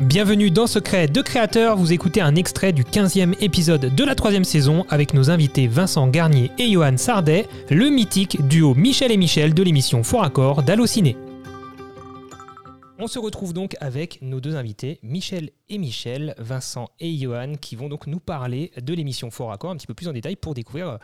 Bienvenue dans Secret de Créateur, vous écoutez un extrait du 15e épisode de la troisième saison avec nos invités Vincent Garnier et Johan Sardet, le mythique duo Michel et Michel de l'émission Fort Accord d'Allociné. On se retrouve donc avec nos deux invités, Michel et Michel, Vincent et Johan, qui vont donc nous parler de l'émission Fort Accord un petit peu plus en détail pour découvrir euh,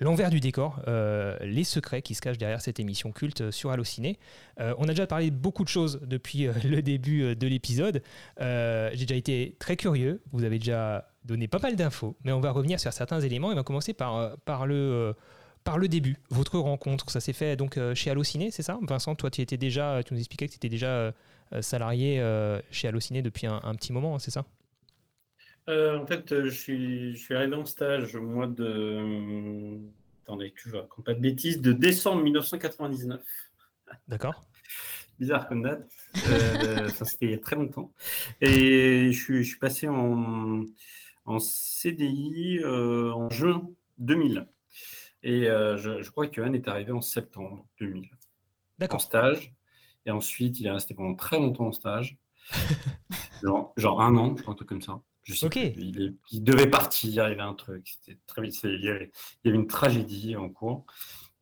l'envers du décor, euh, les secrets qui se cachent derrière cette émission culte sur Allociné. Euh, on a déjà parlé de beaucoup de choses depuis euh, le début de l'épisode. J'ai déjà été très curieux, vous avez déjà donné pas mal d'infos, mais on va revenir sur certains éléments et on va commencer par, par le par le début, votre rencontre. Ça s'est fait donc chez Allociné, c'est ça? Vincent, toi, tu étais déjà, tu nous expliquais que tu étais déjà salarié chez Allociné depuis un, un petit moment, c'est ça? Euh, en fait, euh, je suis, je suis arrivé en stage au mois de. Attendez, que je raconte pas de bêtises, de décembre 1999. D'accord. Bizarre comme date. Euh, c'était il y a très longtemps. Et je suis, je suis passé en, en CDI en juin 2000. Et je, je, crois que Johan est arrivé en septembre 2000. D'accord. En stage. Et ensuite, il est resté pendant très longtemps en stage. genre, genre un an, je crois, un truc comme ça. Je sais il, devait partir, il y avait un truc, c'était très vite, il y, avait, une tragédie en cours.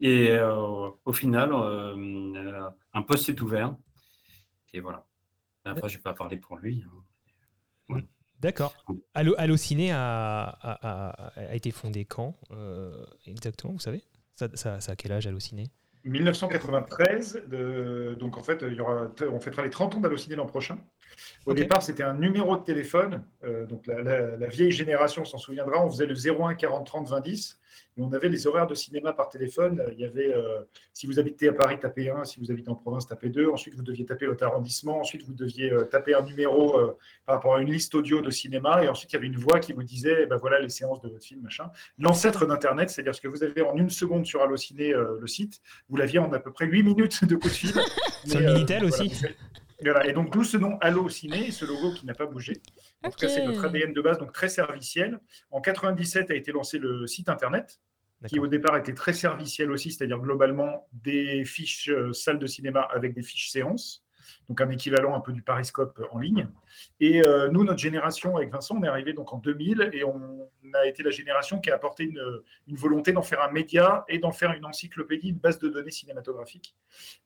Et euh, au final, euh, euh, un poste s'est ouvert. Et voilà. Après, je ne vais pas parler pour lui. Hein. D'accord. Allo, Allociné a, a, été fondé quand Exactement, vous savez? Ça, ça, ça, a quel âge Allociné? 1993. De, donc en fait, il y aura, on fêtera les 30 ans d'Allociné l'an prochain. Au départ, c'était un numéro de téléphone. Euh, donc la, vieille génération s'en souviendra. On faisait le 01 40 30 20 10 et on avait les horaires de cinéma par téléphone. Il y avait, euh, si vous habitez à Paris, tapez 1. Si vous habitez en province, tapez 2. Ensuite, vous deviez taper votre arrondissement. Ensuite, vous deviez euh, taper un numéro par rapport à une liste audio de cinéma. Et ensuite, il y avait une voix qui vous disait, ben voilà les séances de votre film, machin. L'ancêtre d'Internet, c'est-à-dire ce que vous avez en une seconde sur Allociné, le site, vous l'aviez en à peu près 8 minutes de coup de fil. Sur Minitel aussi. Et donc, d'où ce nom Allo Ciné, ce logo qui n'a pas bougé. En tout cas, c'est notre ADN de base, donc très serviciel. En 97 a été lancé le site internet, qui au départ était très serviciel aussi, c'est-à-dire globalement des fiches euh, salles de cinéma avec des fiches séances donc un équivalent un peu du Pariscope en ligne. Et euh, nous, notre génération, avec Vincent, on est arrivé donc en 2000 et on a été la génération qui a apporté une, volonté d'en faire un média et d'en faire une encyclopédie, une base de données cinématographiques.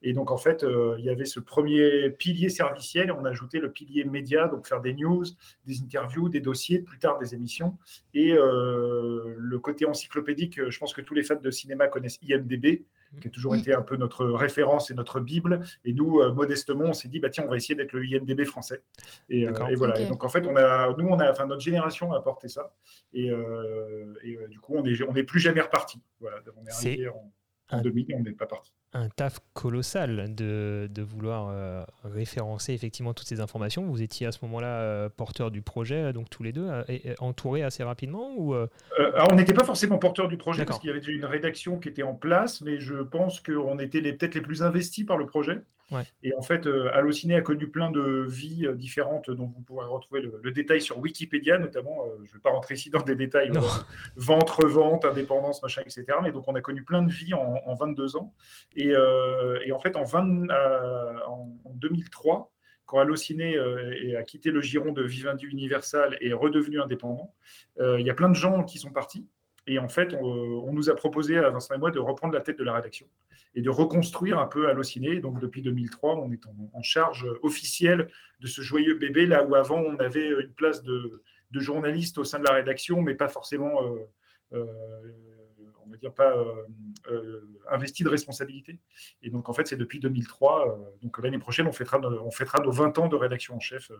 Et donc, en fait, euh, il y avait ce premier pilier serviciel et on a ajouté le pilier média, donc faire des news, des interviews, des dossiers, plus tard des émissions. Et euh, le côté encyclopédique, je pense que tous les fans de cinéma connaissent IMDB qui a toujours été un peu notre référence et notre Bible. Et nous, euh, modestement, on s'est dit, bah, tiens, on va essayer d'être le IMDB français. Et, euh, voilà. Et donc, en fait, on a, nous, on a, enfin, notre génération a apporté ça. Et, euh, du coup, on n'est on est plus jamais reparti. Voilà. On est arrivé en en 2000, on n'est pas parti. Un taf colossal de, de vouloir euh, référencer effectivement toutes ces informations. Vous étiez à ce moment-là euh, porteur du projet, donc tous les deux, euh, entourés assez rapidement ou alors, On n'était pas forcément porteur du projet parce qu'il y avait déjà une rédaction qui était en place, mais je pense qu'on était peut-être les plus investis par le projet. Et en fait, euh, Allociné a connu plein de vies euh, différentes dont vous pourrez retrouver le, détail sur Wikipédia, notamment. Euh, je ne vais pas rentrer ici dans des détails, vente, revente, indépendance, machin, etc. Mais donc, on a connu plein de vies en, 22 ans. Et, en fait, en, 20, en, 2003, quand Allociné a quitté le giron de Vivendi Universal et est redevenu indépendant, il y a plein de gens qui sont partis. Et en fait, on, nous a proposé à Vincent et moi de reprendre la tête de la rédaction et de reconstruire un peu Allociné. Donc depuis 2003, on est en, charge officielle de ce joyeux bébé, là où avant on avait une place de, journaliste au sein de la rédaction, mais pas forcément, euh, euh, va dire, pas euh, investi de responsabilité. Et donc en fait, c'est depuis 2003. donc l'année prochaine, on fêtera, on fêtera nos 20 ans de rédaction en chef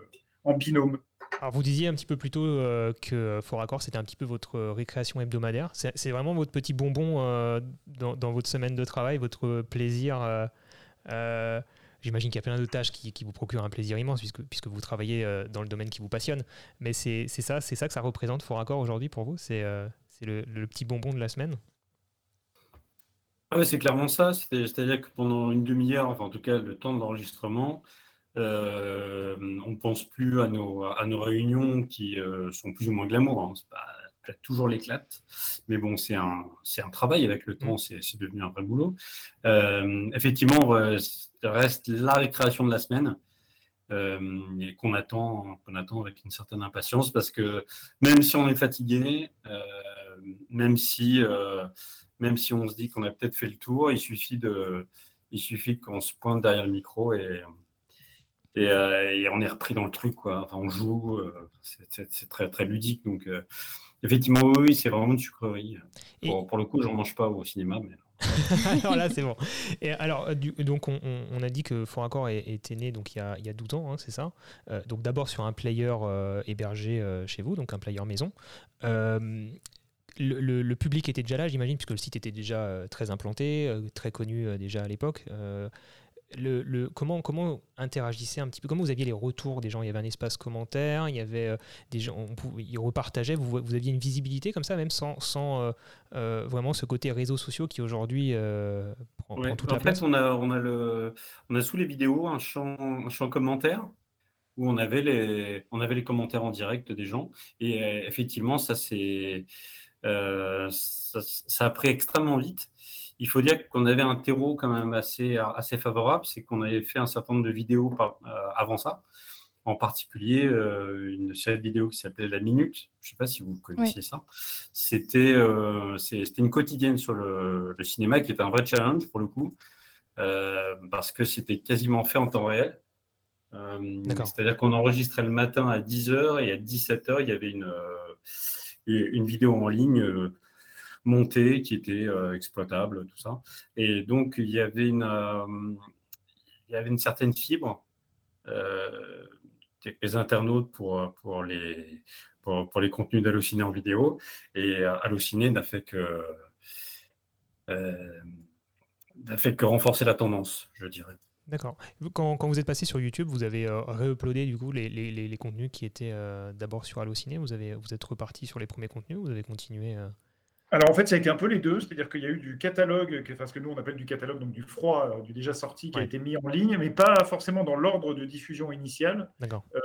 en binôme. Alors vous disiez un petit peu plus tôt euh, que Fort Accord, c'était un petit peu votre récréation hebdomadaire. C'est vraiment votre petit bonbon euh, dans, votre semaine de travail, votre plaisir. Euh, j'imagine qu'il y a plein de tâches qui, vous procurent un plaisir immense puisque, puisque vous travaillez dans le domaine qui vous passionne. Mais c'est ça, ça que ça représente Fort Accord aujourd'hui pour vous? C'est le, le, petit bonbon de la semaine? Ah c'est clairement ça. C'est-à-dire que pendant une demi-heure, enfin en tout cas le temps de l'enregistrement, euh, on ne pense plus à nos, à nos réunions qui euh, sont plus ou moins glamour. Hein. C'est pas, toujours l'éclate, mais bon, c'est un, un travail avec le temps, c'est devenu un vrai boulot. Euh, effectivement, reste la récréation de la semaine. qu'on attend, qu'on attend avec une certaine impatience parce que même si on est fatigué, même si même si on se dit qu'on a peut-être fait le tour, il suffit de, il suffit qu'on se pointe derrière le micro et, et, on est repris dans le truc, quoi. Enfin, on joue, c'est très, très ludique. Donc, effectivement, oui, c'est vraiment une sucrerie. Pour, le coup, je n'en mange pas au cinéma, mais. alors là, c'est bon. Et alors, euh, donc, on, a dit que Fort Accord était né donc, il, y a, il y a 12 ans, hein, c'est ça euh, Donc, d'abord sur un player euh, hébergé chez vous, donc un player maison. Le, public était déjà là, j'imagine, puisque le site était déjà très implanté, très connu déjà à l'époque le, comment, comment interagissait un petit peu Comment vous aviez les retours des gens? Il y avait un espace commentaire, il y avait euh, des gens, ils repartageaient, vous, vous aviez une visibilité comme ça, même sans, sans euh, euh, vraiment ce côté réseaux sociaux qui aujourd'hui prend, toute la place. En fait, on a, on, a le, on a sous les vidéos un champ, un champ commentaire où on avait, les, on avait les commentaires en direct des gens. Et effectivement, ça, c'est, ça, ça a pris extrêmement vite. Il faut dire qu'on avait un terreau quand même assez, assez favorable, c'est qu'on avait fait un certain nombre de vidéos euh, avant ça, en particulier euh, une série de vidéos qui s'appelait La Minute, je ne sais pas si vous connaissiez ça, c'était euh, c'était une quotidienne sur le, cinéma qui était un vrai challenge pour le coup, parce que c'était quasiment fait en temps réel. C'est-à-dire qu'on enregistrait le matin à 10h et à 17h, il y avait une, une vidéo en ligne montée, qui était euh, exploitable, tout ça. Et donc, il y avait une, euh, certaine fibre euh, des internautes pour, les, contenus d'Allociné en vidéo. Et Allociné n'a fait que renforcer la tendance, je dirais. D'accord. Quand, vous êtes passé sur YouTube, vous avez euh, réuploadé du coup les, contenus qui étaient d'abord sur Allociné. Vous vous êtes reparti sur les premiers contenus. Vous avez continué. Alors en fait, ça a été un peu les deux, c'est-à-dire qu'il y a eu du catalogue, enfin, ce que nous on appelle du catalogue, donc du froid, euh, du déjà sorti, qui a été mis en ligne, mais pas forcément dans l'ordre de diffusion initiale.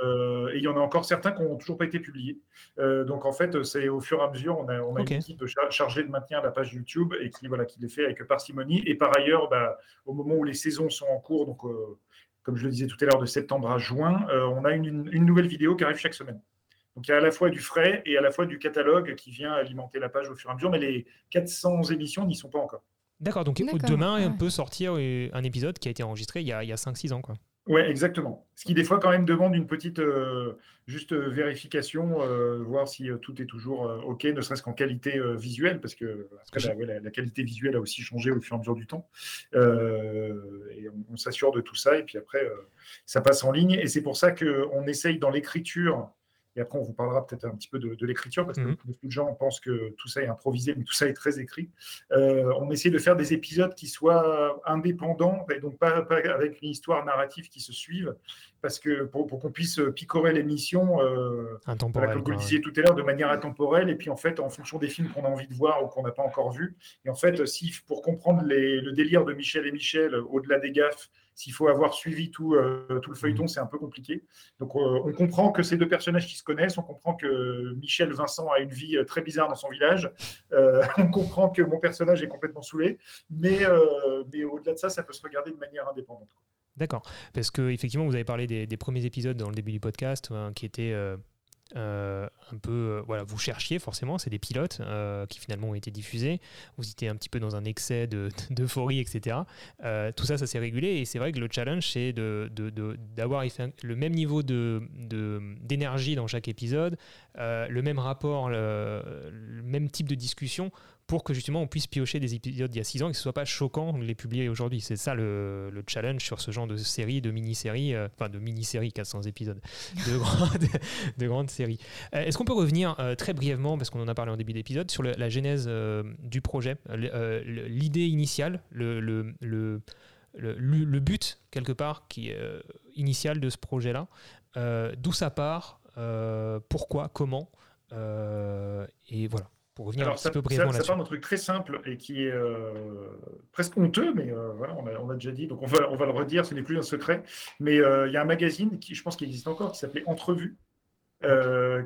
Euh, et il y en a encore certains qui n'ont toujours pas été publiés. Euh, donc en fait, c'est au fur et à mesure, on a, on a une équipe chargée de maintenir la page YouTube et qui, voilà, qui les fait avec parcimonie. Et par ailleurs, bah, au moment où les saisons sont en cours, donc comme je le disais tout à l'heure, de septembre à juin, on a une, une nouvelle vidéo qui arrive chaque semaine. Donc il y a à la fois du frais et à la fois du catalogue qui vient alimenter la page au fur et à mesure, mais les 400 émissions n'y sont pas encore. D'accord, donc demain, on peut sortir euh, un épisode qui a été enregistré il y a, a 5-6 ans. Quoi. Oui, exactement. Ce qui des fois quand même demande une petite euh, juste vérification, euh, voir si tout est toujours OK, ne serait-ce qu'en qualité visuelle, parce que, la, qualité visuelle a aussi changé au fur et à mesure du temps. et on, on s'assure de tout ça, et puis après, ça passe en ligne. Et c'est pour ça qu'on essaye dans l'écriture et après, on vous parlera peut-être un petit peu de, l'écriture, parce que mhm. beaucoup de gens pensent que tout ça est improvisé, mais tout ça est très écrit. Euh, on essaie de faire des épisodes qui soient indépendants, et donc pas, avec une histoire narrative qui se suive, parce que pour, qu'on puisse picorer l'émission, euh, comme vous le disiez tout à l'heure, de manière intemporelle, et puis en fait, en fonction des films qu'on a envie de voir ou qu'on n'a pas encore vus. Et en fait, si pour comprendre le délire de Michel et Michel, au-delà des gaffes, s'il faut avoir suivi tout, euh, tout le feuilleton, mhm. c'est un peu compliqué. Donc, euh, on comprend que ces deux personnages qui se connaissent, on comprend que Michel Vincent a une vie euh, très bizarre dans son village, on comprend que mon personnage est complètement saoulé, mais, mais au-delà de ça, ça peut se regarder de manière indépendante. D'accord, parce que effectivement, vous avez parlé des, premiers épisodes dans le début du podcast, hein, qui étaient euh, un peu, euh, voilà, vous cherchiez forcément, c'est des pilotes euh, qui finalement ont été diffusés. Vous étiez un petit peu dans un excès d'euphorie, etc. tout ça, ça s'est régulé et c'est vrai que le challenge, c'est d'avoir de, de, le même niveau d'énergie dans chaque épisode, le même rapport, le, même type de discussion pour que justement on puisse piocher des épisodes d'il y a 6 ans et que ce soit pas choquant de les publier aujourd'hui. C'est ça le, le, challenge sur ce genre de série, de mini-série, euh, enfin de mini-série 400 épisodes, de, grandes, de grandes séries. Euh, est-ce qu'on peut revenir euh, très brièvement, parce qu'on en a parlé en début d'épisode, sur la genèse du projet, l'idée initiale, le, le, le, le, but quelque part qui initial de ce projet-là, d'où ça part, pourquoi, comment, et voilà pour revenir Alors, un petit peu brièvement là-dessus. Ça, part d'un truc très simple et qui est euh, presque honteux, mais euh, voilà, on a, on a, déjà dit, donc on va, on va le redire, ce n'est plus un secret. Mais euh, il y a un magazine qui, je pense, qui existe encore, qui s'appelait Entrevue,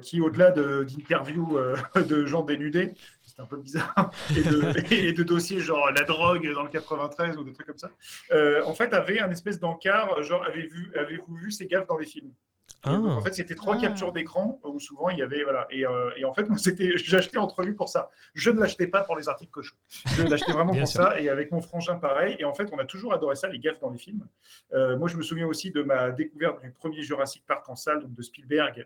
qui, au-delà d'interviews de, gens dénudés, c'était un peu bizarre, et de, dossiers genre la drogue dans le 93 ou des trucs comme ça, en fait, avait un espèce d'encart, genre, avez-vous avez vu ces gaffes dans les films? Ah. en fait, c'était trois ah. captures d'écran où souvent il y avait voilà et, euh, et en fait c'était j'achetais entrevue pour ça. Je ne l'achetais pas pour les articles cochons. Je l'achetais vraiment pour ça et avec mon frangin pareil. Et en fait, on a toujours adoré ça les gaffes dans les films. Euh, moi, je me souviens aussi de ma découverte du premier Jurassic Park en salle donc de Spielberg.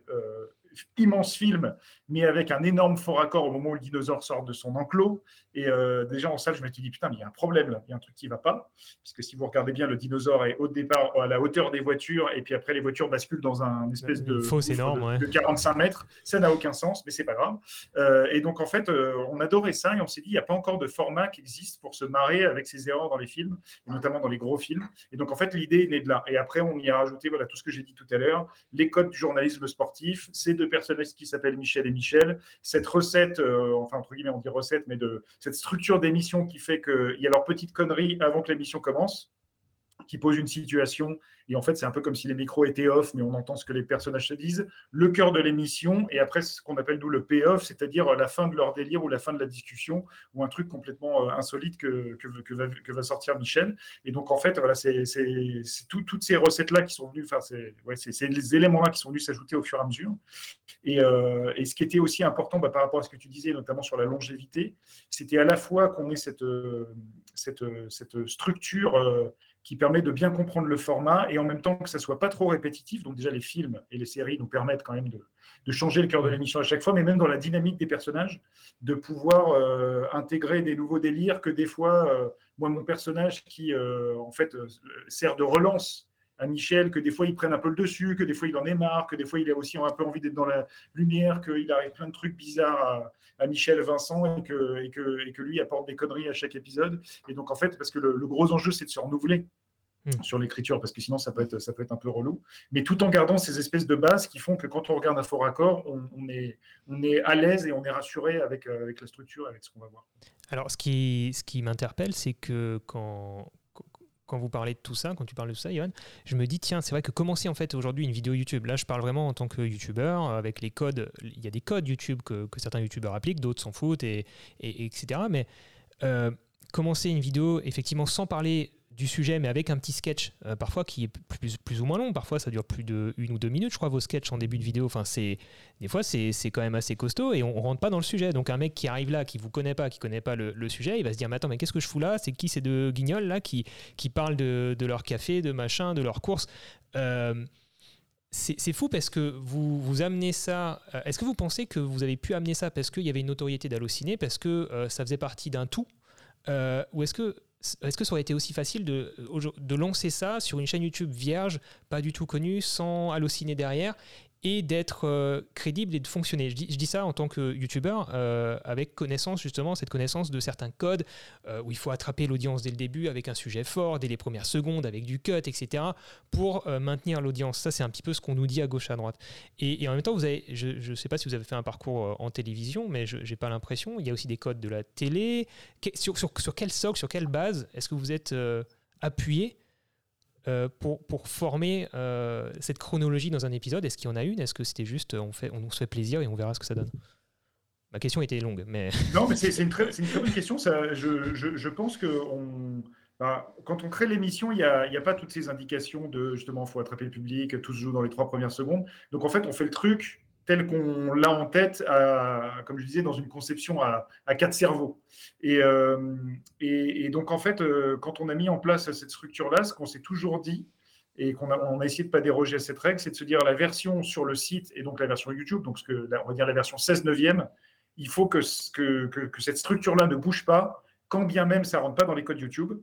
Immense film, mais avec un énorme fort accord au moment où le dinosaure sort de son enclos. Et euh, déjà en salle, je me suis dit, putain, mais il y a un problème là, il y a un truc qui ne va pas. Puisque si vous regardez bien, le dinosaure est au départ à la hauteur des voitures, et puis après, les voitures basculent dans un espèce de, fausse énorme, de, 45 mètres. Ça n'a aucun sens, mais c'est pas grave. Euh, et donc, en fait, euh, on adorait ça, et on s'est dit, il n'y a pas encore de format qui existe pour se marrer avec ces erreurs dans les films, et notamment dans les gros films. Et donc, en fait, l'idée est née de là. Et après, on y a rajouté voilà, tout ce que j'ai dit tout à l'heure, les codes du journalisme sportif, ces deux personnages qui s'appellent Michel et Michel. Cette recette, euh, enfin entre guillemets on dit recette, mais de cette structure d'émission qui fait qu'il y a leur petite connerie avant que l'émission commence qui pose une situation. Et en fait, c'est un peu comme si les micros étaient off, mais on entend ce que les personnages se disent. Le cœur de l'émission, et après, ce qu'on appelle nous le payoff, c'est-à-dire la fin de leur délire ou la fin de la discussion, ou un truc complètement euh, insolite que, que, va, sortir Michel. Et donc, en fait, voilà, c'est toutes ces recettes-là qui sont venues, enfin, c'est les éléments-là qui sont venus s'ajouter au fur et à mesure. Et, euh, et, ce qui était aussi important bah, par rapport à ce que tu disais, notamment sur la longévité, c'était à la fois qu'on ait cette, euh, cette, cette structure qui permet de bien comprendre le format et en même temps que ça soit pas trop répétitif. Donc déjà les films et les séries nous permettent quand même de, changer le cœur de l'émission à chaque fois, mais même dans la dynamique des personnages, de pouvoir euh, intégrer des nouveaux délires que des fois, euh, moi mon personnage qui euh, en fait sert de relance à Michel, que des fois il prenne un peu le dessus, que des fois il en est marre, que des fois il a aussi un peu envie d'être dans la lumière, qu'il arrive plein de trucs bizarres à, Michel Vincent et que, et, que, et que, lui apporte des conneries à chaque épisode. Et donc en fait, parce que le gros enjeu c'est de se renouveler. Hmm. sur l'écriture, parce que sinon ça peut, être, ça peut être un peu relou. Mais tout en gardant ces espèces de bases qui font que quand on regarde un faux raccord, on, est, on est à l'aise et on est rassuré avec, euh, avec la structure, avec ce qu'on va voir. Alors, ce qui, ce qui m'interpelle, c'est que quand, quand vous parlez de tout ça, quand tu parles de ça, Yohan, je me dis, tiens, c'est vrai que commencer en fait aujourd'hui une vidéo YouTube, là je parle vraiment en tant que YouTuber, avec les codes, il y a des codes YouTube que, que certains YouTubeurs appliquent, d'autres s'en foutent, et, et, etc. Mais euh, commencer une vidéo, effectivement, sans parler du sujet, mais avec un petit sketch, euh, parfois qui est plus, ou moins long. Parfois, ça dure plus de une ou deux minutes, je crois, vos sketchs en début de vidéo. Enfin, c'est des fois, c'est quand même assez costaud et on, rentre pas dans le sujet. Donc, un mec qui arrive là, qui vous connaît pas, qui connaît pas le, sujet, il va se dire, mais attends, mais qu'est-ce que je fous là? C'est qui ces deux guignols là qui, qui parlent de, leur café, de machin, de leurs courses euh, c'est fou parce que vous, vous amenez ça. Euh, est-ce que vous pensez que vous avez pu amener ça parce qu'il y avait une notoriété d'Allociné, parce que ça faisait partie d'un tout? Ou est-ce que est-ce que ça aurait été aussi facile de, de lancer ça sur une chaîne YouTube vierge, pas du tout connue, sans halluciner derrière, et d'être euh, crédible et de fonctionner. Je dis, ça en tant que youtubeur, euh, avec connaissance justement, cette connaissance de certains codes, euh, où il faut attraper l'audience dès le début avec un sujet fort, dès les premières secondes, avec du cut, etc., pour maintenir l'audience. Ça, c'est un petit peu ce qu'on nous dit à gauche, à droite. Et, en même temps, vous avez, je ne sais pas si vous avez fait un parcours en télévision, mais je n'ai pas l'impression. Il y a aussi des codes de la télé. Sur quel socle, sur quelle base est-ce que vous êtes appuyé euh, pour, former euh, cette chronologie dans un épisode Est-ce qu'il y en a une? Est-ce que c'était juste on, fait, on se fait plaisir et on verra ce que ça donne? Ma question était longue, mais... Non, mais c'est une, très, bonne question. Je, pense que bah, quand on crée l'émission, il n'y a, a, pas toutes ces indications de justement, il faut attraper le public, tout se joue dans les trois premières secondes. Donc en fait, on fait le truc tel qu'on l'a en tête, comme je disais, dans une conception à, quatre cerveaux. Euh, et, donc, en fait, euh, quand on a mis en place cette structure-là, ce qu'on s'est toujours dit, et qu'on a, essayé de ne pas déroger à cette règle, c'est de se dire la version sur le site, et donc la version YouTube, donc ce que, on va dire la version 16 neuvième, il faut que, que, que cette structure-là ne bouge pas, quand bien même ça ne rentre pas dans les codes YouTube.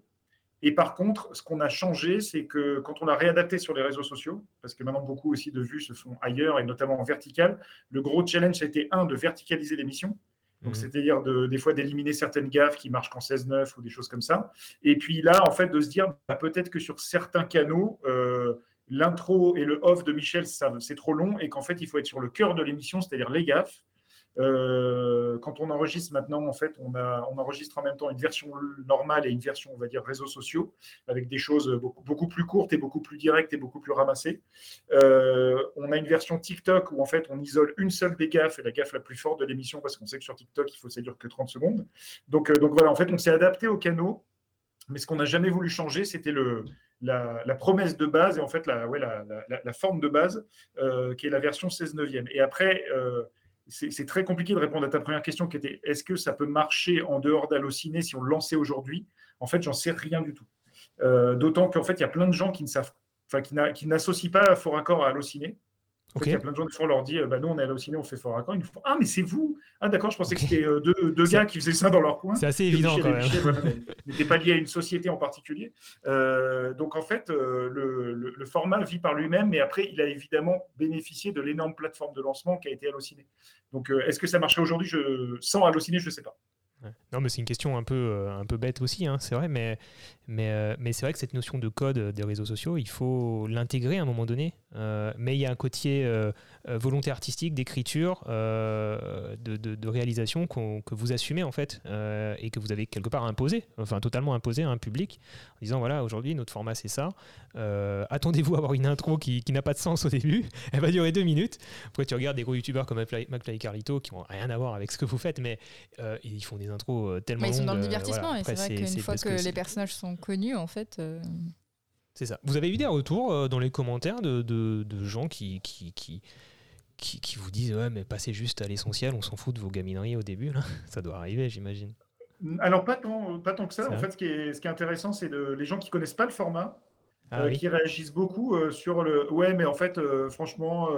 Et par contre, ce qu'on a changé, c'est que quand on a réadapté sur les réseaux sociaux, parce que maintenant beaucoup aussi de vues se font ailleurs et notamment en vertical, le gros challenge a été un de verticaliser l'émission. Donc, mhm. c'est-à-dire de, des fois d'éliminer certaines gaffes qui marchent qu'en 16-9 ou des choses comme ça. Et puis là, en fait, de se dire bah, peut-être que sur certains canaux, euh, l'intro et le off de Michel, c'est trop long et qu'en fait, il faut être sur le cœur de l'émission, c'est-à-dire les gaffes. Euh, quand on enregistre maintenant, en fait, on, enregistre en même temps une version normale et une version, on va dire, réseaux sociaux, avec des choses beaucoup, plus courtes et beaucoup plus directes et beaucoup plus ramassées. Euh, on a une version TikTok où, en fait, on isole une seule des gaffes et la gaffe la plus forte de l'émission, parce qu'on sait que sur TikTok, il faut ça dure que 30 secondes. Donc, donc voilà, en fait, on s'est adapté au canaux, mais ce qu'on n'a jamais voulu changer, c'était la, promesse de base et en fait la, la, forme de base, euh, qui est la version 16 neuvième. Et après, euh, c'est très compliqué de répondre à ta première question qui était est-ce que ça peut marcher en dehors d'Allociné si on le lançait aujourd'hui? En fait, j'en sais rien du tout. Euh, d'autant qu'en fait, il y a plein de gens qui ne savent, n'associent pas Fort Accord à Allociné. Il y a plein de gens qui font leur dit bah, nous, on est là au ciné, on fait fort accord. Ils nous font Ah, mais c'est vous Ah, d'accord, je pensais que c'était euh, deux, deux gars qui faisaient ça dans leur coin. C'est assez évident quand même. N'était pas lié à une société en particulier. Euh, donc, en fait, euh, le, le, format vit par lui-même, mais après, il a évidemment bénéficié de l'énorme plateforme de lancement qui a été Allociné. Donc, est-ce que ça marcherait aujourd'hui? Je... Sans Allociné, je ne sais pas. Non, mais c'est une question un peu, un peu bête aussi, hein, c'est vrai, mais, mais, mais c'est vrai que cette notion de code des réseaux sociaux, il faut l'intégrer à un moment donné euh, mais il y a un côté euh, euh, volonté artistique, d'écriture, de, réalisation que vous assumez en fait et que vous avez quelque part imposé, enfin totalement imposé à un public en disant voilà aujourd'hui notre format c'est ça. Attendez-vous à avoir une intro qui, n'a pas de sens au début, elle va durer deux minutes. Après tu regardes des gros youtubeurs comme McFly Carlito qui n'ont rien à voir avec ce que vous faites, mais ils font des intros tellement mais ils sont dans le divertissement et c'est vrai qu'une fois que, les personnages sont connus en fait. C'est ça. Vous avez eu des retours euh, dans les commentaires de, de, gens qui, qui, qui, qui, vous disent Ouais, mais passez juste à l'essentiel, on s'en fout de vos gamineries au début. Là. Ça doit arriver, j'imagine. Alors, pas tant, pas tant que ça. En fait, ce qui est, ce qui est intéressant, c'est les gens qui connaissent pas le format, ah euh, qui réagissent beaucoup euh, sur le Ouais, mais en fait, franchement,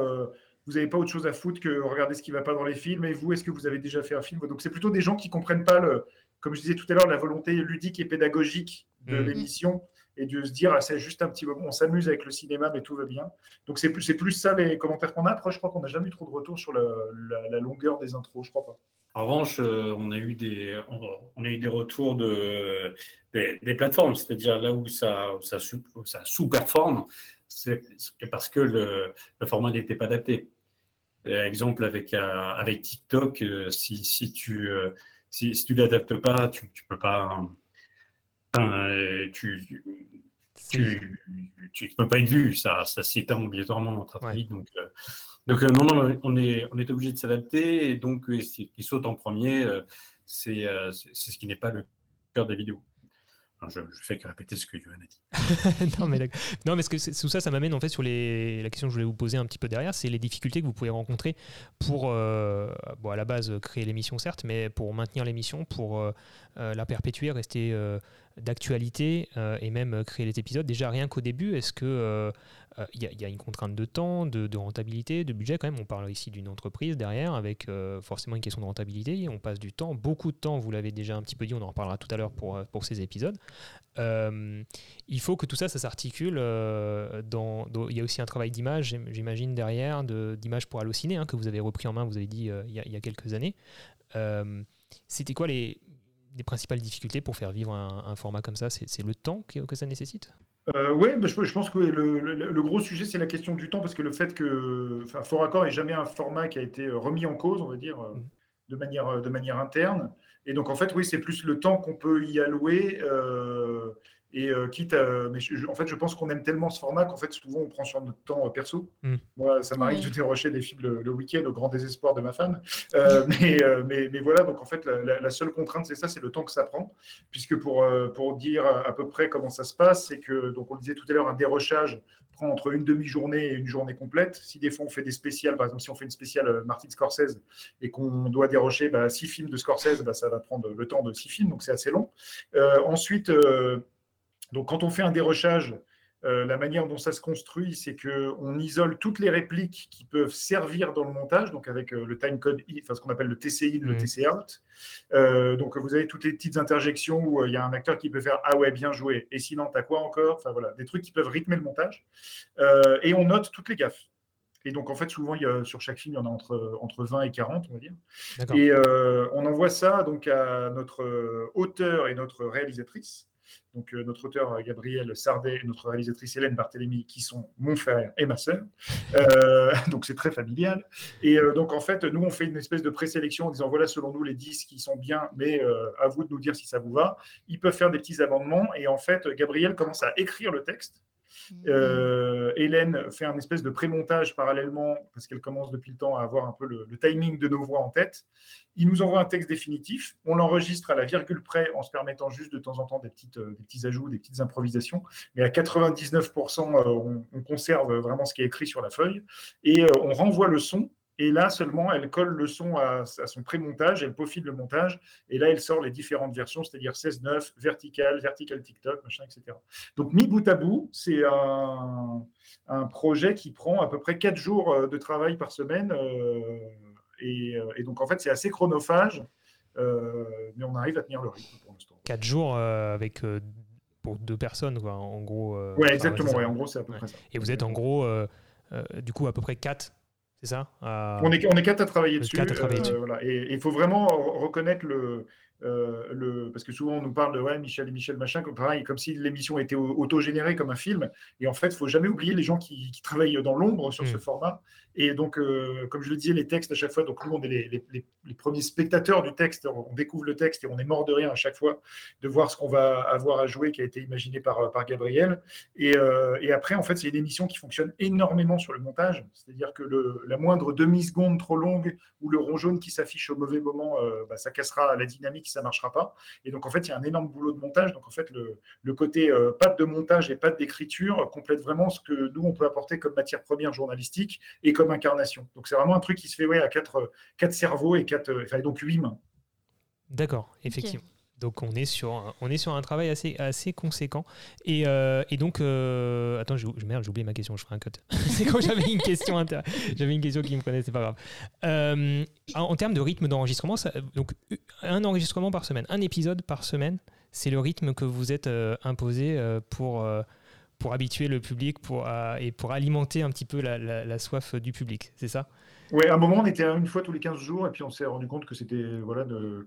vous n'avez pas autre chose à foutre que regarder ce qui ne va pas dans les films. Et vous, est-ce que vous avez déjà fait un film? Donc, c'est plutôt des gens qui comprennent pas, le, comme je disais tout à l'heure, la volonté ludique et pédagogique de mmh. l'émission et de se dire ah, c'est juste un petit moment, on s'amuse avec le cinéma, mais tout va bien. Donc c'est plus, plus ça les commentaires qu'on a. Après, je crois qu'on n'a jamais eu trop de retours sur la, longueur des intros, je crois pas. En revanche, euh, on a eu des, on a eu des retours de, des, plateformes, c'est-à-dire là où ça, ça, ça sous-performe, c'est parce que le, le format n'était pas adapté. Exemple avec, euh, avec TikTok, euh, si, si tu si, si tu l'adaptes pas, tu ne peux pas euh, tu, tu, tu, peux pas être vu, ça, ça s'éteint obligatoirement très, très vite. Donc, euh, donc euh, non, non, on est, on est obligé de s'adapter. Et donc, ce qui saute en premier, c'est c'est ce qui n'est pas le cœur des vidéos. Je, je, fais que répéter ce que Johan a dit. non, mais, non, mais ce que tout ça, ça m'amène en fait sur les, la question que je voulais vous poser un petit peu derrière, c'est les difficultés que vous pouvez rencontrer pour, bon, à la base, créer l'émission, certes, mais pour maintenir l'émission, pour la perpétuer, rester d'actualité euh, et même euh, créer les épisodes. Déjà, rien qu'au début, est-ce que euh, il y, a une contrainte de temps, de, rentabilité, de budget quand même On parle ici d'une entreprise derrière avec forcément une question de rentabilité. On passe du temps, beaucoup de temps, vous l'avez déjà un petit peu dit, on en reparlera tout à l'heure pour, pour ces épisodes. il faut que tout ça, ça s'articule. il y a aussi un travail d'image, j'imagine, derrière, d'image pour Allociné, hein, que vous avez repris en main, vous avez dit, il y, a quelques années. C'était quoi les principales difficultés pour faire vivre un, format comme ça? C'est le temps que, ça nécessite? Euh, Oui, bah, je, pense que le, gros sujet, c'est la question du temps, parce que le fait que Fort Accord n'est jamais un format qui a été remis en cause, on va dire, euh, mmh. de, manière, de manière interne. Et donc, en fait, oui, c'est plus le temps qu'on peut y allouer. Euh, et euh, quitte à. Mais en fait, je pense qu'on aime tellement ce format qu'en fait, souvent, on prend sur notre temps euh, perso. Mm. Moi, ça m'arrive de dérocher des films le, week-end au grand désespoir de ma femme. Euh, mais, mais, mais, voilà, donc en fait, la, seule contrainte, c'est ça, c'est le temps que ça prend. Puisque pour, pour dire à peu près comment ça se passe, c'est que, donc on le disait tout à l'heure, un dérochage prend entre une demi-journée et une journée complète. Si des fois on fait des spéciales, par exemple, si on fait une spéciale Martin Scorsese et qu'on doit dérocher bah, six films de Scorsese, bah, ça va prendre le temps de six films, donc c'est assez long. ensuite, donc, quand on fait un dérochage, euh, la manière dont ça se construit, c'est qu'on isole toutes les répliques qui peuvent servir dans le montage, donc avec euh, le time code, enfin ce qu'on appelle le TCI, le mmh. TC out. Euh, donc vous avez toutes les petites interjections où il y a un acteur qui peut faire ah ouais bien joué, et sinon t'as quoi encore? Enfin voilà, des trucs qui peuvent rythmer le montage. et on note toutes les gaffes. Et donc, en fait, souvent, il y a, sur chaque film, il y en a entre, entre 20 et 40, on va dire. Et on envoie ça donc à notre auteur et notre réalisatrice donc notre auteur Gabriel Sardet et notre réalisatrice Hélène Barthélémy, qui sont mon frère et ma sœur. donc c'est très familial. Et donc en fait, nous, on fait une espèce de présélection en disant voilà, selon nous, les 10 qui sont bien, mais à vous de nous dire si ça vous va. Ils peuvent faire des petits amendements. Et en fait, Gabriel commence à écrire le texte. Euh, Hélène fait un espèce de pré-montage parallèlement, parce qu'elle commence depuis le temps à avoir un peu le, timing de nos voix en tête. Il nous envoie un texte définitif, on l'enregistre à la virgule près en se permettant juste de temps en temps des, petites, euh, des petits ajouts, des petites improvisations, mais à 99%, euh, on, on, conserve vraiment ce qui est écrit sur la feuille, et on renvoie le son et là seulement, elle colle le son à, son pré-montage, elle peaufine le montage, et là, elle sort les différentes versions, c'est-à-dire 16.9, vertical, vertical TikTok, machin, etc. Donc, mis bout à bout, c'est un, projet qui prend à peu près 4 jours euh, de travail par semaine. Euh, et, euh, et, donc, en fait, c'est assez chronophage, mais on arrive à tenir le rythme pour l'instant. 4 jours avec pour deux personnes, quoi, en gros. ouais, exactement, ouais, en gros, c'est à peu près ça. Et vous êtes en gros, du coup, à peu près 4 c'est ça on, est, on est quatre à travailler dessus. Et il faut vraiment reconnaître le, euh, le, parce que souvent on nous parle de ouais, Michel et Michel machin, comme, pareil, comme si l'émission était auto-générée comme un film. Et en fait, il faut jamais oublier les gens qui, travaillent dans l'ombre sur ce mm. format. Et donc, euh, comme je le disais, les textes à chaque fois, donc nous, on est les, premiers spectateurs du texte, on découvre le texte et on est mort de rien à chaque fois de voir ce qu'on va avoir à jouer qui a été imaginé par, par Gabriel. Et, euh, et après, en fait, c'est une émission qui fonctionne énormément sur le montage. C'est-à-dire que la moindre demi-seconde trop longue ou le rond jaune qui s'affiche au mauvais moment, bah, ça cassera la dynamique ça marchera pas. Et donc, en fait, il y a un énorme boulot de montage. Donc, en fait, le, côté euh, patte de montage et patte d'écriture complète vraiment ce que nous, on peut apporter comme matière première journalistique et comme incarnation. Donc, c'est vraiment un truc qui se fait ouais, à quatre, quatre cerveaux et quatre, euh, enfin, donc huit mains. D'accord, effectivement. Donc on est sur un, on est sur un travail assez, assez conséquent. Et, euh, et donc, euh, attends, j'ai, merde, j'ai oublié ma question, je ferai un cut. c'est quand j'avais une question, j'avais une question qui me prenait, c'est pas grave. Euh, en, termes de rythme d'enregistrement, donc un enregistrement par semaine, un épisode par semaine, c'est le rythme que vous êtes imposé pour, pour habituer le public pour, et pour alimenter un petit peu la, soif du public, c'est ça? Oui, à un moment, on était une fois tous les 15 jours, et puis on s'est rendu compte que c'était voilà,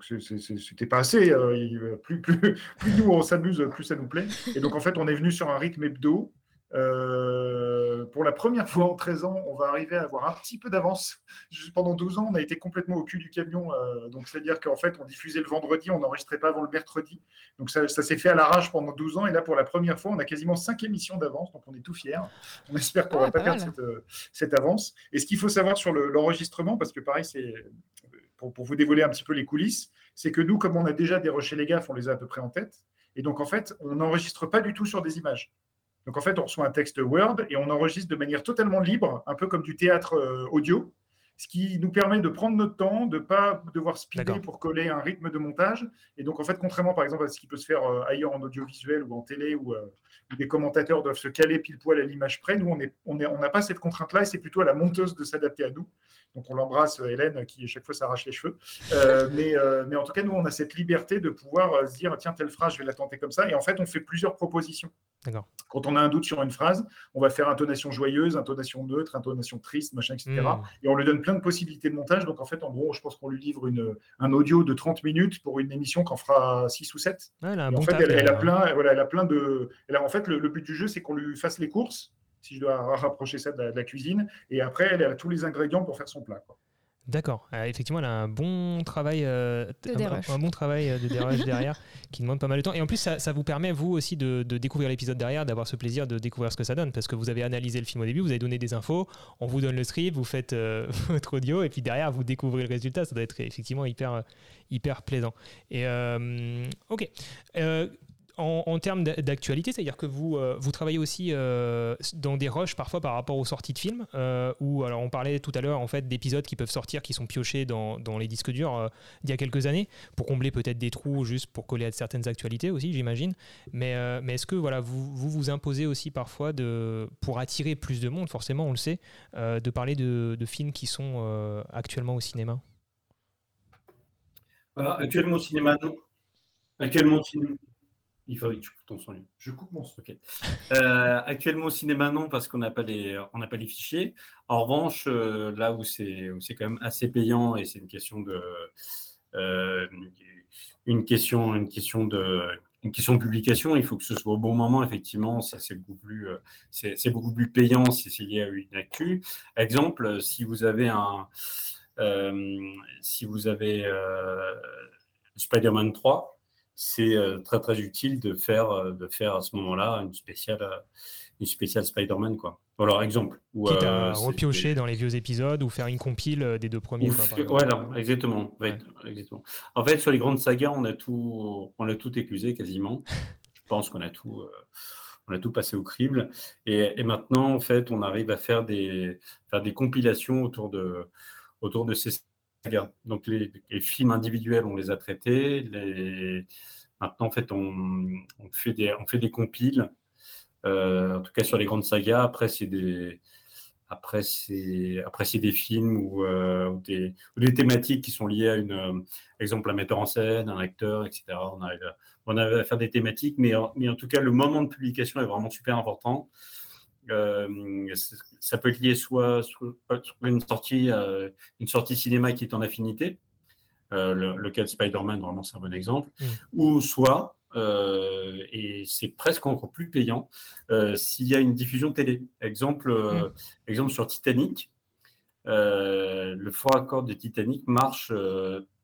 c'était pas assez. Euh, plus, plus, plus nous on s'amuse, plus ça nous plaît. Et donc, en fait, on est venu sur un rythme hebdo euh, pour la première fois en 13 ans, on va arriver à avoir un petit peu d'avance. Pendant 12 ans, on a été complètement au cul du camion. Euh, donc, c'est-à-dire qu'en fait, on diffusait le vendredi, on n'enregistrait pas avant le mercredi. Donc, ça, s'est fait à l'arrache pendant 12 ans. Et là, pour la première fois, on a quasiment 5 émissions d'avance. Donc, on est tout fiers. On espère qu'on ne va pas perdre euh, cette, avance. Et ce qu'il faut savoir sur l'enregistrement, parce que pareil, c'est pour, pour, vous dévoiler un petit peu les coulisses, c'est que nous, comme on a déjà des rochers les gaffes, on les a à peu près en tête. Et donc, en fait, on n'enregistre pas du tout sur des images. Donc en fait, on reçoit un texte Word et on enregistre de manière totalement libre, un peu comme du théâtre euh, audio, ce qui nous permet de prendre notre temps, de ne pas devoir speeder pour coller un rythme de montage. Et donc en fait, contrairement par exemple à ce qui peut se faire euh, ailleurs en audiovisuel ou en télé, où, euh, où des commentateurs doivent se caler pile poil à l'image près, nous, on n'a on on pas cette contrainte-là et c'est plutôt à la monteuse de s'adapter à nous. Donc on l'embrasse, Hélène, qui à chaque fois s'arrache les cheveux. mais, mais en tout cas, nous, on a cette liberté de pouvoir se dire, tiens, telle phrase, je vais la tenter comme ça. Et en fait, on fait plusieurs propositions. Quand on a un doute sur une phrase, on va faire intonation joyeuse, intonation neutre, intonation triste, machin, etc. Hmm. Et on lui donne plein de possibilités de montage. Donc en fait, en gros, je pense qu'on lui livre une, un audio de 30 minutes pour une émission qu'en fera 6 ou 7. elle a en fait, elle, a plein, voilà, elle a plein de. en fait, le, but du jeu, c'est qu'on lui fasse les courses, si je dois rapprocher ça de la, cuisine. Et après, elle a tous les ingrédients pour faire son plat. D'accord. Euh, effectivement, elle a un bon travail, euh, un, bon travail euh, de dérush derrière, qui demande pas mal de temps. Et en plus, ça, vous permet vous aussi de, découvrir l'épisode derrière, d'avoir ce plaisir de découvrir ce que ça donne, parce que vous avez analysé le film au début, vous avez donné des infos, on vous donne le script, vous faites votre audio, et puis derrière vous découvrez le résultat. Ça doit être effectivement hyper hyper plaisant. Et ok en, termes d'actualité, c'est-à-dire que vous, euh, vous travaillez aussi euh, dans des rushs parfois par rapport aux sorties de films, euh, ou alors on parlait tout à l'heure en fait d'épisodes qui peuvent sortir, qui sont piochés dans, les disques durs d'il y a quelques années, pour combler peut-être des trous, juste pour coller à certaines actualités aussi, j'imagine. Mais, est-ce que voilà, vous, vous, imposez aussi parfois de, pour attirer plus de monde, forcément on le sait, de parler de, de, films qui sont actuellement au cinéma? Actuellement au cinéma, non. Actuellement au cinéma. Il faudrait que tu coupes ton son. Je coupe mon son. Euh, actuellement au cinéma, non, parce qu'on n'a pas, les, on pas les fichiers. En revanche, euh, là où c'est quand même assez payant et c'est une question de. Euh, une question, une question de une question de publication, il faut que ce soit au bon moment, effectivement, ça c'est beaucoup plus, c'est beaucoup plus payant si c'est lié à une actu. Exemple, si vous avez un, si vous avez Spider-Man 3, c'est très très utile de faire, de faire à ce moment-là une spéciale, une spéciale Spider-Man, quoi. Alors, exemple. Quitte à repiocher dans les vieux épisodes ou faire une compile des deux premiers. voilà, exactement, exactement. En fait, sur les grandes sagas, on a tout, on a tout éclusé quasiment. Je pense qu'on a tout, on a tout passé au crible. Et, maintenant, en fait, on arrive à faire des, faire des compilations autour de, autour de ces. Donc, les, films individuels, on les a traités. Maintenant, en fait, on, fait des, on fait des compiles euh, en tout cas sur les grandes sagas. Après, c'est des, après, c'est, après, c'est des films ou, euh, des, thématiques qui sont liées à une, euh, exemple, un metteur en scène, un acteur, etc. On arrive, à, on à faire des thématiques, mais, mais en tout cas, le moment de publication est vraiment super important. Ça peut être lié soit sur une sortie, une sortie cinéma qui est en affinité, le, le, cas de Spider-Man, vraiment, c'est un bon exemple, mmh. ou soit euh, et c'est presque encore plus payant euh, s'il y a une diffusion télé. Exemple, euh, mm. exemple sur Titanic, le fort accord de Titanic marche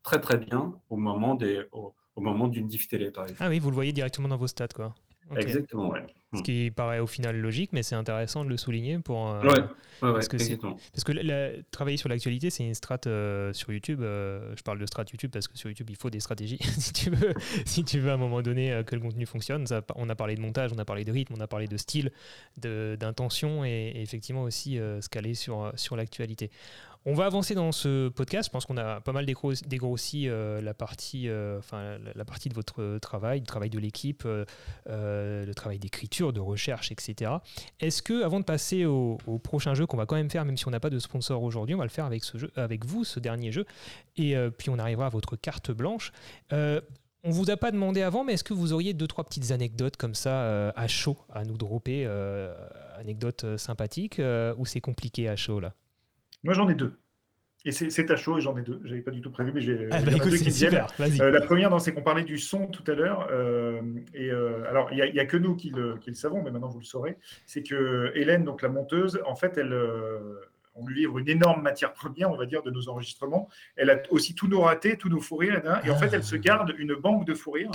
très très bien au moment des au, moment d'une diff télé par exemple. Ah oui, vous le voyez directement dans vos stats quoi. Exactement, ouais. Ce qui paraît au final logique, mais c'est intéressant de le souligner pour. Euh, ouais, parce, que parce que travailler sur l'actualité, c'est une strat euh, sur YouTube. Euh, je parle de strat YouTube parce que sur YouTube, il faut des stratégies si tu veux, si tu veux à un moment donné que le contenu fonctionne. Ça, on a parlé de montage, on a parlé de rythme, on a parlé de style, d'intention et, et, effectivement aussi se caler sur, sur l'actualité. On va avancer dans ce podcast. Je pense qu'on a pas mal dégrossi euh, la, partie, euh, enfin, la, partie de votre travail, le travail de l'équipe, euh, le travail d'écriture, de recherche, etc. Est-ce que, avant de passer au, prochain jeu qu'on va quand même faire, même si on n'a pas de sponsor aujourd'hui, on va le faire avec, vous, ce dernier jeu, et puis on arrivera à votre carte blanche. On vous a pas demandé avant, mais est-ce que vous auriez deux, trois petites anecdotes comme ça à chaud à nous dropper Anecdotes sympathiques ou c'est compliqué à chaud là? Moi, j'en ai deux. Et c'est à chaud et j'en ai deux. J'avais pas du tout prévu, mais j'ai ah, bah, deux qui super. Euh, la première, c'est qu'on parlait du son tout à l'heure. Euh, et euh, alors, il n'y a, que nous qui le, savons, mais maintenant vous le saurez. C'est que Hélène, donc la monteuse, en fait, elle, on lui livre une énorme matière première, on va dire, de nos enregistrements. Elle a aussi tous nos ratés, tous nos fous rires. Et en fait, elle se garde une banque de fous rires.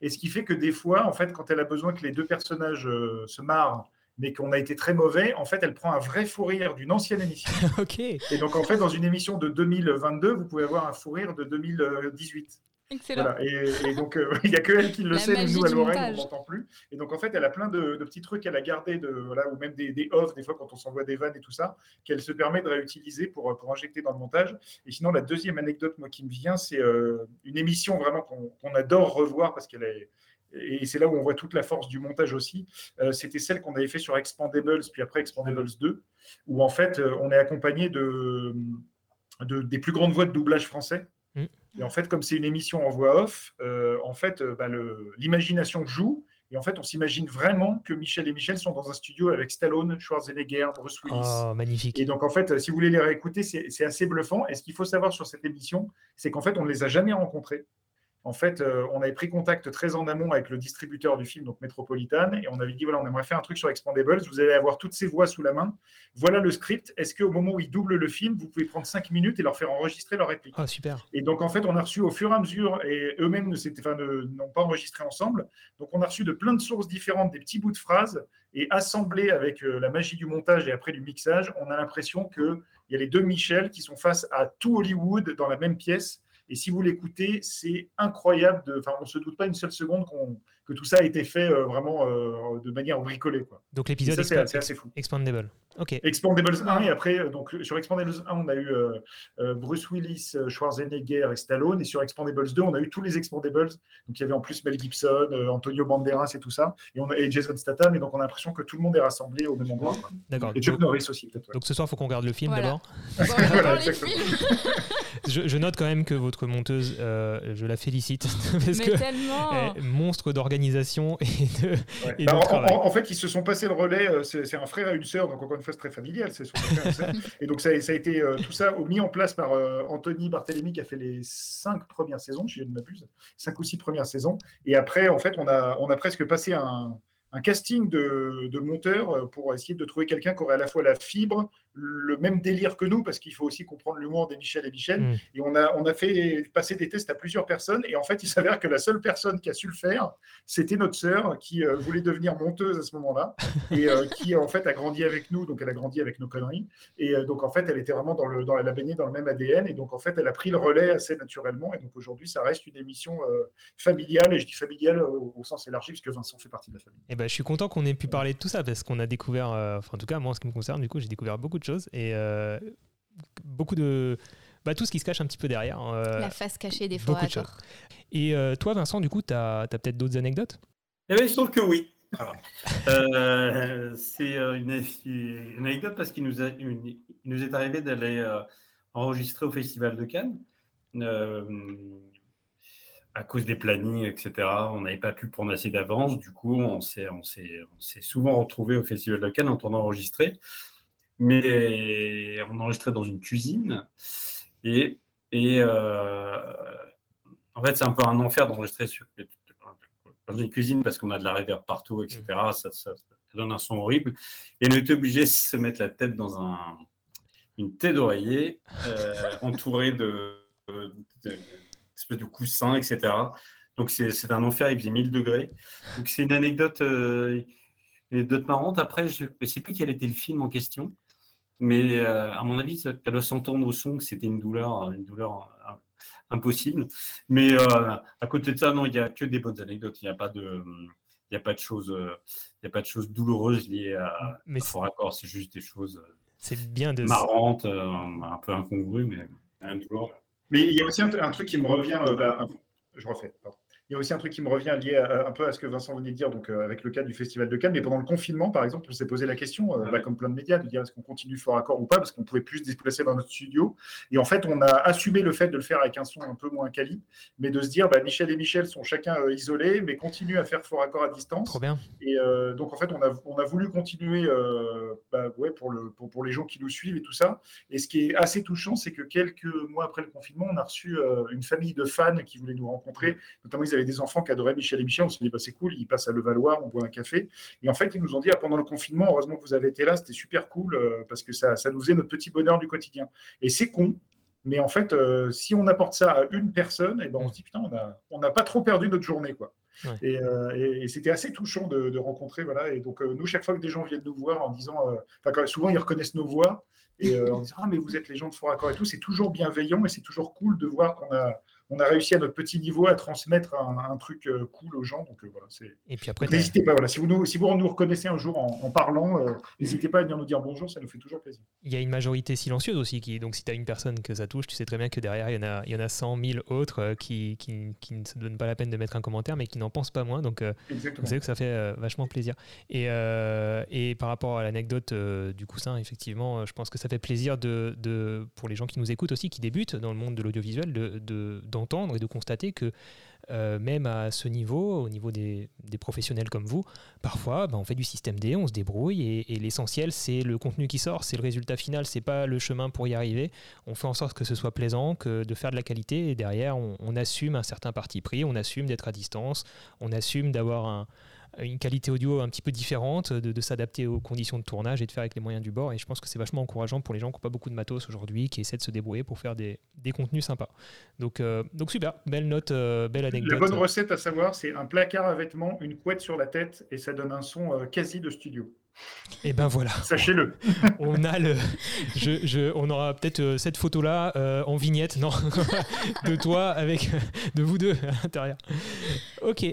Et ce qui fait que des fois, en fait, quand elle a besoin que les deux personnages se marrent mais qu'on a été très mauvais, en fait, elle prend un vrai fou rire d'une ancienne émission. ok. Et donc, en fait, dans une émission de 2022, vous pouvez avoir un fou rire de 2018. Excellent. Et, donc, euh, il n'y a que elle qui le sait, mais nous, à l'oreille, on ne l'entend plus. Et donc, en fait, elle a plein de, petits trucs qu'elle a gardés, de, voilà, ou même des, des off, des fois, quand on s'envoie des vannes et tout ça, qu'elle se permet de réutiliser pour, pour injecter dans le montage. Et sinon, la deuxième anecdote, moi, qui me vient, c'est euh, une émission vraiment qu'on adore revoir parce qu'elle est et c'est là où on voit toute la force du montage aussi, euh, c'était celle qu'on avait fait sur Expandables, puis après Expandables 2, où en fait euh, on est accompagné de, des plus grandes voix de doublage français. Mm. Et en fait, comme c'est une émission en voix off, euh, en fait, bah, l'imagination joue. Et en fait, on s'imagine vraiment que Michel et Michel sont dans un studio avec Stallone, Schwarzenegger, Bruce Willis. Oh, magnifique. Et donc, en fait, si vous voulez les réécouter, c'est assez bluffant. Et ce qu'il faut savoir sur cette émission, c'est qu'en fait, on ne les a jamais rencontrés en fait, euh, on avait pris contact très en amont avec le distributeur du film, donc Metropolitan, et on avait dit voilà, on aimerait faire un truc sur Expandables. Vous allez avoir toutes ces voix sous la main. Voilà le script. Est-ce qu'au moment où ils doublent le film, vous pouvez prendre cinq minutes et leur faire enregistrer leur réplique? Ah, super. Et donc, en fait, on a reçu au fur et à mesure, et eux-mêmes n'ont pas enregistré ensemble. Donc, on a reçu de plein de sources différentes des petits bouts de phrases et assemblés avec euh, la magie du montage et après du mixage, on a l'impression qu'il y a les deux Michel qui sont face à tout Hollywood dans la même pièce et si vous l'écoutez, c'est incroyable. De, on ne se doute pas une seule seconde que tout ça a été fait euh, vraiment euh, de manière bricolée. Quoi. Donc l'épisode c'est assez fou. Expandable. Ok. Expandables 1 et après, euh, donc sur Expandables 1, on a eu Bruce Willis, Schwarzenegger et Stallone. Et sur Expandables 2, on a eu tous les Expandables. Donc il y avait en plus Mel Gibson, Antonio Banderas et tout ça. Et, on a, et Jason Statham. Et donc on a l'impression que tout le monde est rassemblé au même endroit. D'accord. Et Chuck Norris aussi, peut-être. Donc ce soir, il faut qu'on regarde le film d'abord. voilà, je, je, note quand même que votre monteuse, euh, je la félicite parce que tellement... monstre d'organisation et de, bah, en, fait, ils se sont passés le relais. Euh, c'est un frère et une sœur, donc encore une fois, c'est très familial. et, et donc, ça, ça, a été tout ça mis en place par Anthony Barthélémy qui a fait les cinq premières saisons, je ne m'abuse, cinq ou six premières saisons. Et après, en fait, on a, on a presque passé un, un casting de, de monteurs pour essayer de trouver quelqu'un qui aurait à la fois la fibre, le même délire que nous, parce qu'il faut aussi comprendre l'humour des Michel et Michel. Mm. Et on a, on a fait passer des tests à plusieurs personnes. Et en fait, il s'avère que la seule personne qui a su le faire, c'était notre sœur, qui euh, voulait devenir monteuse à ce moment-là, et euh, qui en fait a grandi avec nous. Donc, elle a grandi avec nos conneries. Et euh, donc, en fait, elle était vraiment dans le, dans, elle a baigné dans le même ADN. Et donc, en fait, elle a pris le relais assez naturellement. Et donc, aujourd'hui, ça reste une émission familiale. Et je dis familiale au, sens élargi, puisque Vincent fait partie de la famille. Et eh ben, je suis content qu'on ait pu parler de tout ça, parce qu'on a découvert, enfin, en tout cas, moi, en ce qui me concerne, du coup, j'ai découvert beaucoup de choses et euh, beaucoup de bah, tout ce qui se cache un petit peu derrière. Euh, la face cachée des fois. Et euh, toi, Vincent, du coup, tu as, peut-être d'autres anecdotes? Eh bien, il se trouve que oui. c'est une, anecdote parce qu'il nous, nous est arrivé d'aller enregistrer au Festival de Cannes. à cause des plannings, etc., on n'avait pas pu prendre assez d'avance. Du coup, on s'est souvent retrouvé au Festival de Cannes en train d'enregistrer mais on enregistrait dans une cuisine. Et, et euh, en fait, c'est un peu un enfer d'enregistrer dans une cuisine parce qu'on a de la réverb partout, etc. Mm. Ça, ça, donne un son horrible. Et on était obligé de se mettre la tête dans un, une tête d'oreiller euh, entourée de, de, de, de coussins, etc. Donc c'est un enfer, il faisait 1000 degrés. Donc c'est une anecdote, euh, une anecdote marrante. Après, je ne sais plus quel était le film en question. Mais euh, à mon avis, ça doit s'entendre au son que c'était une douleur, une douleur euh, impossible. Mais euh, à côté de ça, non, il n'y a que des bonnes anecdotes. Il n'y a pas de. Il n'y a pas de choses, il y a pas de choses douloureuses liées à, mais fort accord. C'est juste des choses c'est bien de... marrantes, un peu incongrues, mais un douleur. Mais il y a aussi un, truc qui me revient. Bah, je refais. Pardon. Il y a aussi un truc qui me revient lié un peu à ce que Vincent venait de dire, donc euh, avec le cas du Festival de Cannes. Mais pendant le confinement, par exemple, on s'est posé la question, euh, bah, comme plein de médias, de dire est-ce qu'on continue fort accord ou pas, parce qu'on pouvait plus se déplacer dans notre studio. Et en fait, on a assumé le fait de le faire avec un son un peu moins quali, mais de se dire bah, Michel et Michel sont chacun euh, isolés, mais continuent à faire fort accord à distance. Trop bien. Et donc, en fait, on a, on a voulu continuer bah, ouais, pour, le, pour, pour, les gens qui nous suivent et tout ça. Et ce qui est assez touchant, c'est que quelques mois après le confinement, on a reçu une famille de fans qui voulaient nous rencontrer. Notamment, ils des enfants qui adoraient Michel et Michel, on s'est dit, bah, c'est cool, ils passent à Levallois, on boit un café. Et en fait, ils nous ont dit, ah, pendant le confinement, heureusement que vous avez été là, c'était super cool, euh, parce que ça, ça nous faisait notre petit bonheur du quotidien. Et c'est con, mais en fait, euh, si on apporte ça à une personne, et eh ben on se dit, putain, on n'a pas trop perdu notre journée. quoi. Euh, et, c'était assez touchant de, rencontrer. Voilà. Et donc, nous, chaque fois que des gens viennent nous voir en disant, souvent ils reconnaissent nos voix, et en disant, ah, mais vous êtes les gens de Fort Accord et tout, c'est toujours bienveillant et c'est toujours cool de voir qu'on a, on a réussi à notre petit niveau à transmettre un, truc euh, cool aux gens. Donc euh, voilà, c'est. Et puis après, n'hésitez pas. Voilà, si vous nous, si vous nous reconnaissez un jour en, parlant, euh, n'hésitez pas à venir nous dire bonjour, ça nous fait toujours plaisir. Il y a une majorité silencieuse aussi qui, donc si tu as une personne que ça touche, tu sais très bien que derrière il y en a, il y en a 100 000 autres qui, qui, qui, ne se donnent pas la peine de mettre un commentaire, mais qui n'en pensent pas moins. Donc vous savez que ça fait vachement plaisir. Et, et par rapport à l'anecdote du coussin, effectivement, je pense que ça fait plaisir de, de, pour les gens qui nous écoutent aussi, qui débutent dans le monde de l'audiovisuel, de, d'entendre et de constater que euh, même à ce niveau, au niveau des, professionnels comme vous, parfois bah, on fait du système D, on se débrouille et, l'essentiel c'est le contenu qui sort, c'est le résultat final, c'est pas le chemin pour y arriver. On fait en sorte que ce soit plaisant, que de faire de la qualité et derrière on, on assume un certain parti pris, on assume d'être à distance, on assume d'avoir un, une qualité audio un petit peu différente, de, s'adapter aux conditions de tournage et de faire avec les moyens du bord. Et je pense que c'est vachement encourageant pour les gens qui n'ont pas beaucoup de matos aujourd'hui, qui essaient de se débrouiller pour faire des, des contenus sympas. Donc, euh, donc super, belle note, euh, belle anecdote. La bonne recette à savoir, c'est un placard à vêtements, une couette sur la tête, et ça donne un son euh, quasi de studio. Et ben voilà. Sachez-le. on a le, je, je, on aura peut-être cette photo là en vignette, non, de toi avec, de vous deux à l'intérieur. Ok.